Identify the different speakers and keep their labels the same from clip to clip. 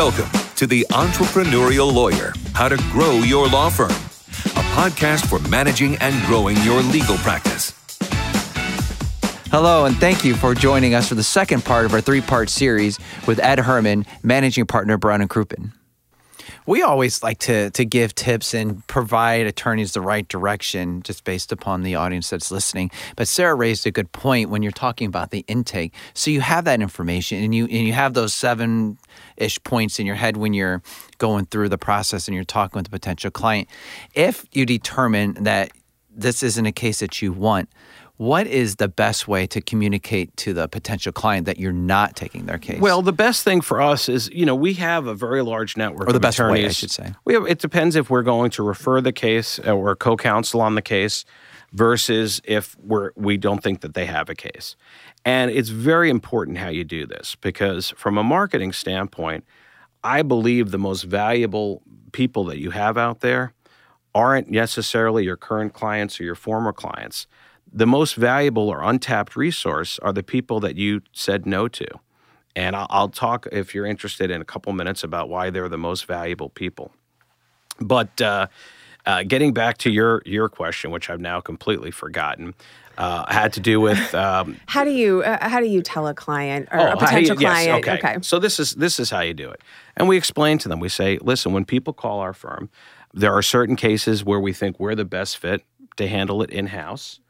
Speaker 1: Welcome to The Entrepreneurial Lawyer How to Grow Your Law Firm, a podcast for managing and growing your legal practice.
Speaker 2: Hello, and thank you for joining us for the second part of our three part series with Ed Herman, managing partner Brown and Crouppen. We always like to to give tips and provide attorneys the right direction just based upon the audience that's listening. But Sarah raised a good point when you're talking about the intake. So you have that information and you and you have those seven ish points in your head when you're going through the process and you're talking with a potential client. If you determine that this isn't a case that you want, what is the best way to communicate to the potential client that you're not taking their case?
Speaker 3: Well, the best thing for us is, you know, we have a very large network.
Speaker 2: or the
Speaker 3: of
Speaker 2: best
Speaker 3: attorneys.
Speaker 2: way, I should say.
Speaker 3: We have, it depends if we're going to refer the case uh, or co-counsel on the case versus if we're we don't think that they have a case. And it's very important how you do this because from a marketing standpoint, I believe the most valuable people that you have out there aren't necessarily your current clients or your former clients. The most valuable or untapped resource are the people that you said no to. And I'll, I'll talk, if you're interested, in a couple minutes about why they're the most valuable people. But uh, uh, getting back to your your question, which I've now completely forgotten, uh, had to do with um,
Speaker 4: How do you uh, how do you tell a client or
Speaker 3: Oh,
Speaker 4: a potential
Speaker 3: you- yes,
Speaker 4: client?
Speaker 3: okay. So this is this is how you do it. And we explain to them. We say, listen, when people call our firm, there are certain cases where we think we're the best fit to handle it in house,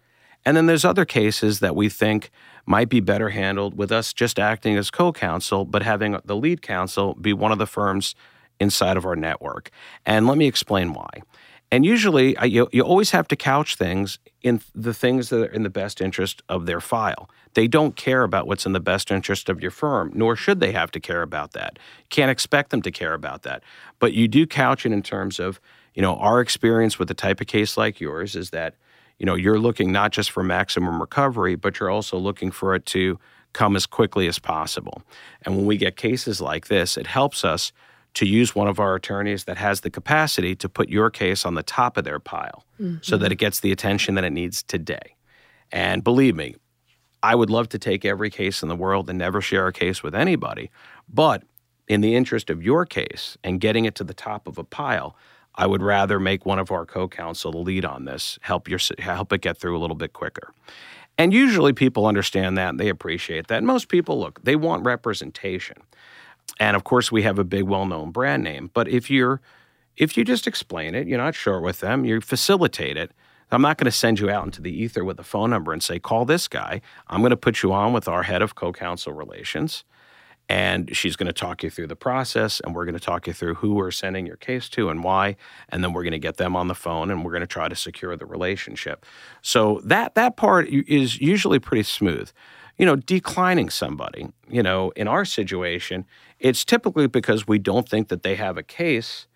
Speaker 3: and then there's other cases that we think might be better handled with us just acting as co-counsel, but having the lead counsel be one of the firms inside of our network. And let me explain why. And usually, you, you always have to couch things in the things that are in the best interest of their file. They don't care about what's in the best interest of your firm, nor should they have to care about that. Can't expect them to care about that. But you do couch it in terms of, you know, our experience with a type of case like yours is that, you know, you're looking not just for maximum recovery, but you're also looking for it to come as quickly as possible. And when we get cases like this, it helps us to use one of our attorneys that has the capacity to put your case on the top of their pile so that mm-hmm. it gets the attention that it needs today. And believe me, I would love to take every case in the world and never share a case with anybody. But in the interest of your case and getting it to the top of a pile, I would rather make one of our co-counsel the lead on this, help your help it get through a little bit quicker. And usually people understand that and they appreciate that. Most people look, they want representation. And of course we have a big well-known brand name, but if you're if you just explain it, you're not short with them, you facilitate it. I'm not going to send you out into the ether with a phone number and say, call this guy. I'm going to put you on with our head of co counsel relations. And she's going to talk you through the process, and we're going to talk you through who we're sending your case to and why. And then we're going to get them on the phone, and we're going to try to secure the relationship. So that that part is usually pretty smooth. You know, declining somebody. You know, in our situation, it's typically because we don't think that they have a case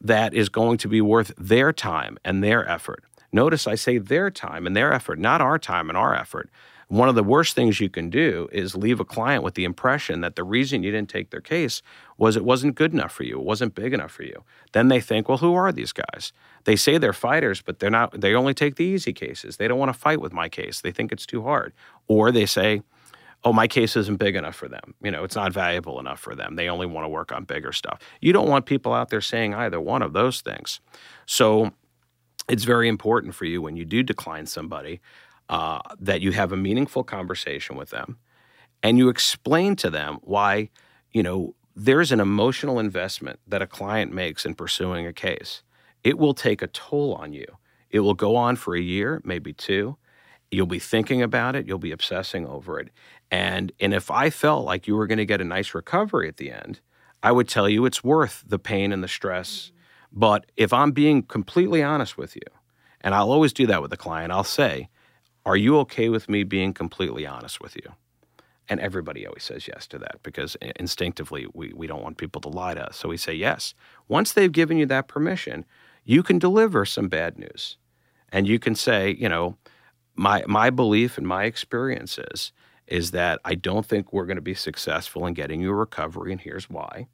Speaker 3: that is going to be worth their time and their effort. Notice I say their time and their effort, not our time and our effort. One of the worst things you can do is leave a client with the impression that the reason you didn't take their case was it wasn't good enough for you, it wasn't big enough for you. Then they think, well, who are these guys? They say they're fighters, but they're not. They only take the easy cases. They don't want to fight with my case. They think it's too hard. Or they say, oh, my case isn't big enough for them. You know, it's not valuable enough for them. They only want to work on bigger stuff. You don't want people out there saying either one of those things. So it's very important for you when you do decline somebody uh, that you have a meaningful conversation with them and you explain to them why, you know, there's an emotional investment that a client makes in pursuing a case. It will take a toll on you. It will go on for a year, maybe two. You'll be thinking about it, you'll be obsessing over it. And and if I felt like you were going to get a nice recovery at the end, I would tell you it's worth the pain and the stress. But if I'm being completely honest with you, and I'll always do that with a client, I'll say, "Are you okay with me being completely honest with you?" And everybody always says yes to that because instinctively we, we don't want people to lie to us. So we say yes. Once they've given you that permission, you can deliver some bad news. And you can say, you know, my my belief and my experience is is that I don't think we're going to be successful in getting you a recovery, and here's why.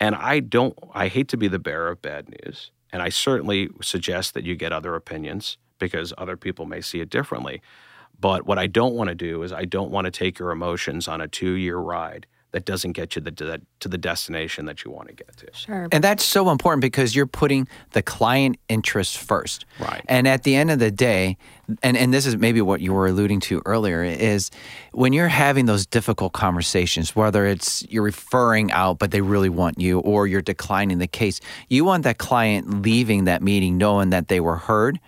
Speaker 3: And I don't I hate to be the bearer of bad news. And I certainly suggest that you get other opinions because other people may see it differently. But what I don't want to do is I don't want to take your emotions on a two year ride that doesn't get you the, to, the destination that you want to get to.
Speaker 4: Sure.
Speaker 2: And that's so important because you're putting the client interest first.
Speaker 3: Right.
Speaker 2: And at the end of the day, and, and this is maybe what you were alluding to earlier, is when you're having those difficult conversations, whether it's you're referring out, but they really want you, or you're declining the case, you want that client leaving that meeting knowing that they were heard,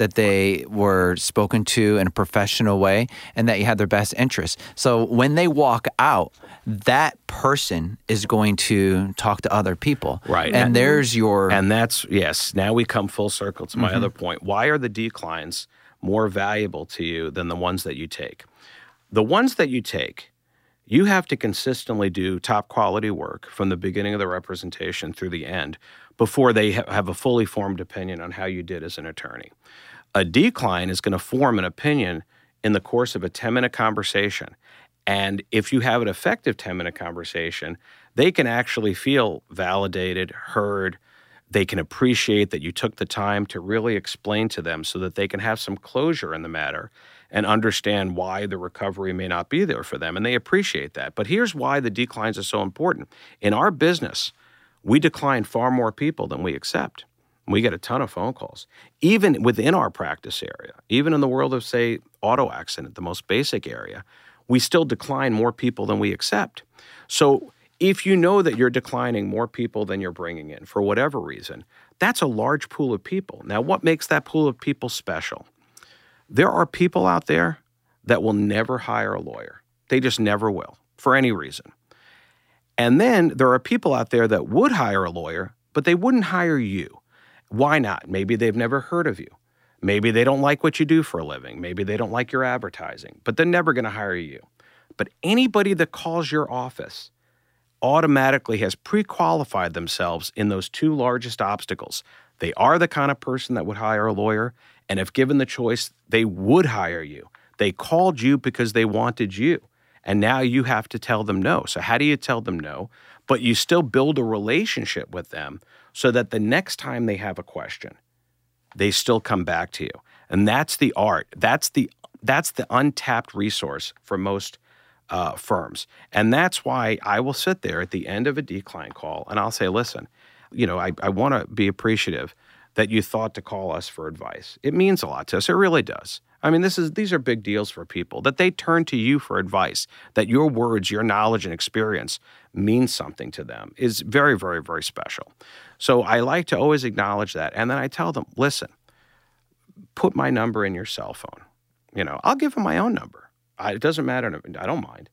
Speaker 2: that they were spoken to in a professional way, and that you had their best interest. So when they walk out, that person is going to talk to other people.
Speaker 3: Right.
Speaker 2: And there's your
Speaker 3: And that's, yes, now we come full circle to my mm-hmm. other point. Why are the declines more valuable to you than the ones that you take? The ones that you take, you have to consistently do top quality work from the beginning of the representation through the end before they ha- have a fully formed opinion on how you did as an attorney. A decline is going to form an opinion in the course of a 10 minute conversation. And if you have an effective 10 minute conversation, they can actually feel validated, heard. They can appreciate that you took the time to really explain to them so that they can have some closure in the matter and understand why the recovery may not be there for them. And they appreciate that. But here's why the declines are so important. In our business, we decline far more people than we accept. We get a ton of phone calls, even within our practice area, even in the world of, say, auto accident, the most basic area, we still decline more people than we accept. So if you know that you're declining more people than you're bringing in for whatever reason, that's a large pool of people. Now, what makes that pool of people special? There are people out there that will never hire a lawyer, they just never will for any reason. And then there are people out there that would hire a lawyer, but they wouldn't hire you. Why not? Maybe they've never heard of you. Maybe they don't like what you do for a living. Maybe they don't like your advertising, but they're never going to hire you. But anybody that calls your office automatically has pre qualified themselves in those two largest obstacles. They are the kind of person that would hire a lawyer, and if given the choice, they would hire you. They called you because they wanted you, and now you have to tell them no. So, how do you tell them no? But you still build a relationship with them so that the next time they have a question, they still come back to you. And that's the art. That's the that's the untapped resource for most uh, firms. And that's why I will sit there at the end of a decline call and I'll say, listen, you know, I, I want to be appreciative that you thought to call us for advice. It means a lot to us. It really does. I mean, this is these are big deals for people that they turn to you for advice, that your words, your knowledge and experience means something to them is very, very, very special. So I like to always acknowledge that. And then I tell them, listen, put my number in your cell phone. You know, I'll give them my own number. I, it doesn't matter. I don't mind.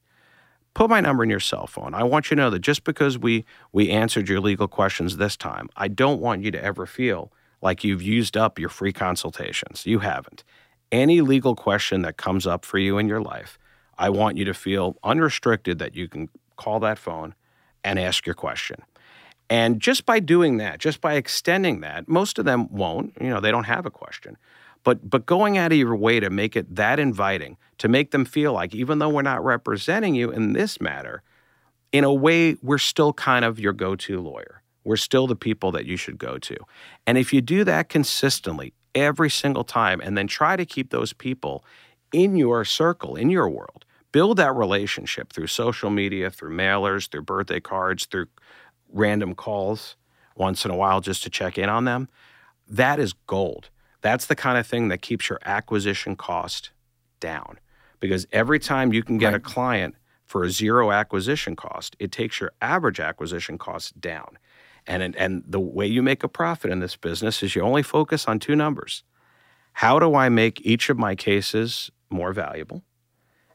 Speaker 3: Put my number in your cell phone. I want you to know that just because we we answered your legal questions this time, I don't want you to ever feel like you've used up your free consultations. You haven't. Any legal question that comes up for you in your life, I want you to feel unrestricted that you can call that phone and ask your question. And just by doing that, just by extending that, most of them won't, you know, they don't have a question. But but going out of your way to make it that inviting, to make them feel like even though we're not representing you in this matter, in a way we're still kind of your go-to lawyer. We're still the people that you should go to. And if you do that consistently every single time and then try to keep those people in your circle, in your world, build that relationship through social media, through mailers, through birthday cards, through random calls once in a while just to check in on them, that is gold. That's the kind of thing that keeps your acquisition cost down. Because every time you can get a client for a zero acquisition cost, it takes your average acquisition cost down. And, and the way you make a profit in this business is you only focus on two numbers. How do I make each of my cases more valuable?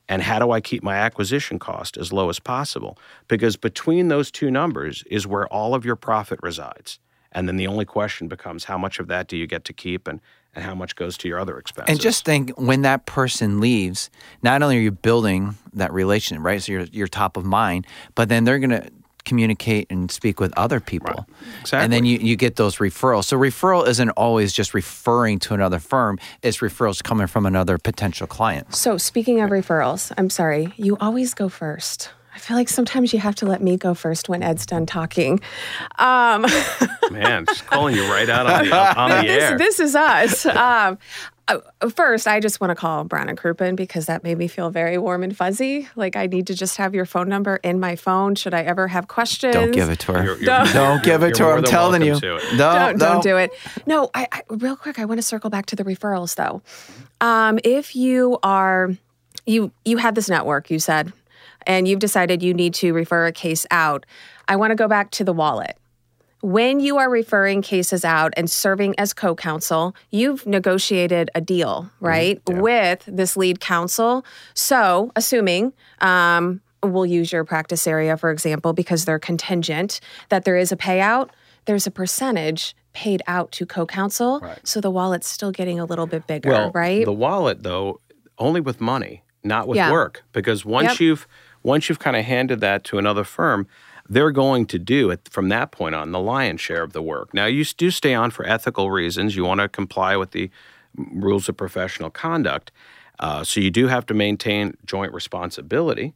Speaker 3: And how do I keep my acquisition cost as low as possible? Because between those two numbers is where all of your profit resides. And then the only question becomes how much of that do you get to keep and, and how much goes to your other expenses?
Speaker 2: And just think when that person leaves, not only are you building that relation, right? So you're, you're top of mind, but then they're going to communicate and speak with other people.
Speaker 3: Right. Exactly.
Speaker 2: And then you, you get those referrals. So referral isn't always just referring to another firm, it's referrals coming from another potential client.
Speaker 4: So, speaking of referrals, I'm sorry, you always go first. I feel like sometimes you have to let me go first when Ed's done talking. Um,
Speaker 3: Man, just calling you right out on the, on the
Speaker 4: this,
Speaker 3: air.
Speaker 4: this is us. Um, uh, first, I just want to call Brown and Crouppen because that made me feel very warm and fuzzy. Like I need to just have your phone number in my phone. Should I ever have questions?
Speaker 2: Don't give it to her.
Speaker 3: You're- you're-
Speaker 4: Don't-
Speaker 2: Don't give it to her. I'm telling you.
Speaker 3: welcome to it.
Speaker 2: No,
Speaker 4: don't,
Speaker 2: no.
Speaker 4: don't do it. No, I, I real quick. I want to circle back to the referrals though. Um, if you are you you had this network, you said, and you've decided you need to refer a case out. I want to go back to the wallet. When you are referring cases out and serving as co counsel, you've negotiated a deal, right, with this lead counsel. So, assuming um, we'll use your practice area, for example, because they're contingent, that there is a payout, there's a percentage paid out to co counsel. Right. So the wallet's still getting a little bit bigger,
Speaker 3: Well,
Speaker 4: right?
Speaker 3: The wallet, though, only with money, not with
Speaker 4: Yeah.
Speaker 3: work, because once
Speaker 4: Yep.
Speaker 3: you've once you've kind of handed that to another firm, they're going to do it from that point on the lion's share of the work. Now, you do stay on for ethical reasons. You want to comply with the rules of professional conduct, uh, so you do have to maintain joint responsibility.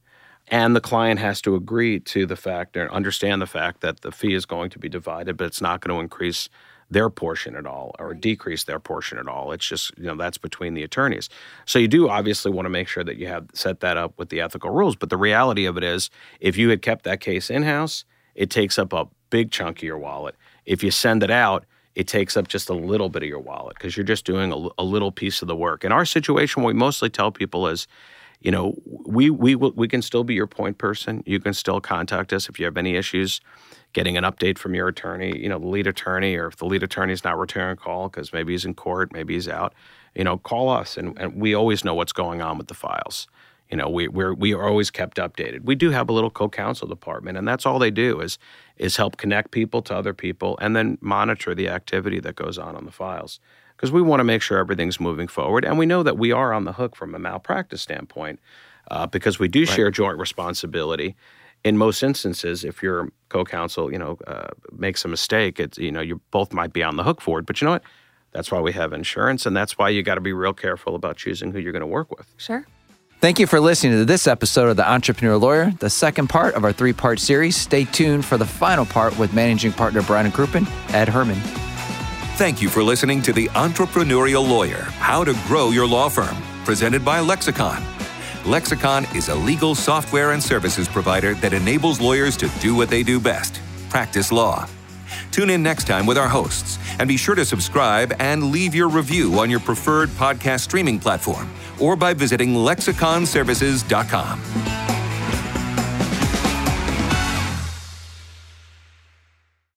Speaker 3: And the client has to agree to the fact or understand the fact that the fee is going to be divided, but it's not going to increase their portion at all or decrease their portion at all. It's just, you know, that's between the attorneys. So you do obviously want to make sure that you have set that up with the ethical rules. But the reality of it is, if you had kept that case in house, it takes up a big chunk of your wallet. If you send it out, it takes up just a little bit of your wallet because you're just doing a, a little piece of the work. In our situation, what we mostly tell people is, you know, we we will, we can still be your point person. You can still contact us if you have any issues getting an update from your attorney, you know, the lead attorney, or if the lead attorney is not returning a call because maybe he's in court, maybe he's out, you know, call us, and, and we always know what's going on with the files. You know, we we're we are always kept updated. We do have a little co-counsel department, and that's all they do is is help connect people to other people, and then monitor the activity that goes on on the files. Because we want to make sure everything's moving forward, and we know that we are on the hook from a malpractice standpoint, uh, because we do share joint responsibility. In most instances, if your co-counsel, you know, uh, makes a mistake, it's you know, you both might be on the hook for it. But you know what? That's why we have insurance, and that's why you got to be real careful about choosing who you're going to work with.
Speaker 4: sure.
Speaker 2: Thank you for listening to this episode of The Entrepreneur Lawyer, the second part of our three part series. Stay tuned for the final part with managing partner Brian Crouppen, Ed Herman.
Speaker 1: Thank you for listening to The Entrepreneurial Lawyer How to Grow Your Law Firm, presented by Lexicon. Lexicon is a legal software and services provider that enables lawyers to do what they do best practice law. Tune in next time with our hosts, and be sure to subscribe and leave your review on your preferred podcast streaming platform or by visiting lexiconservices.com.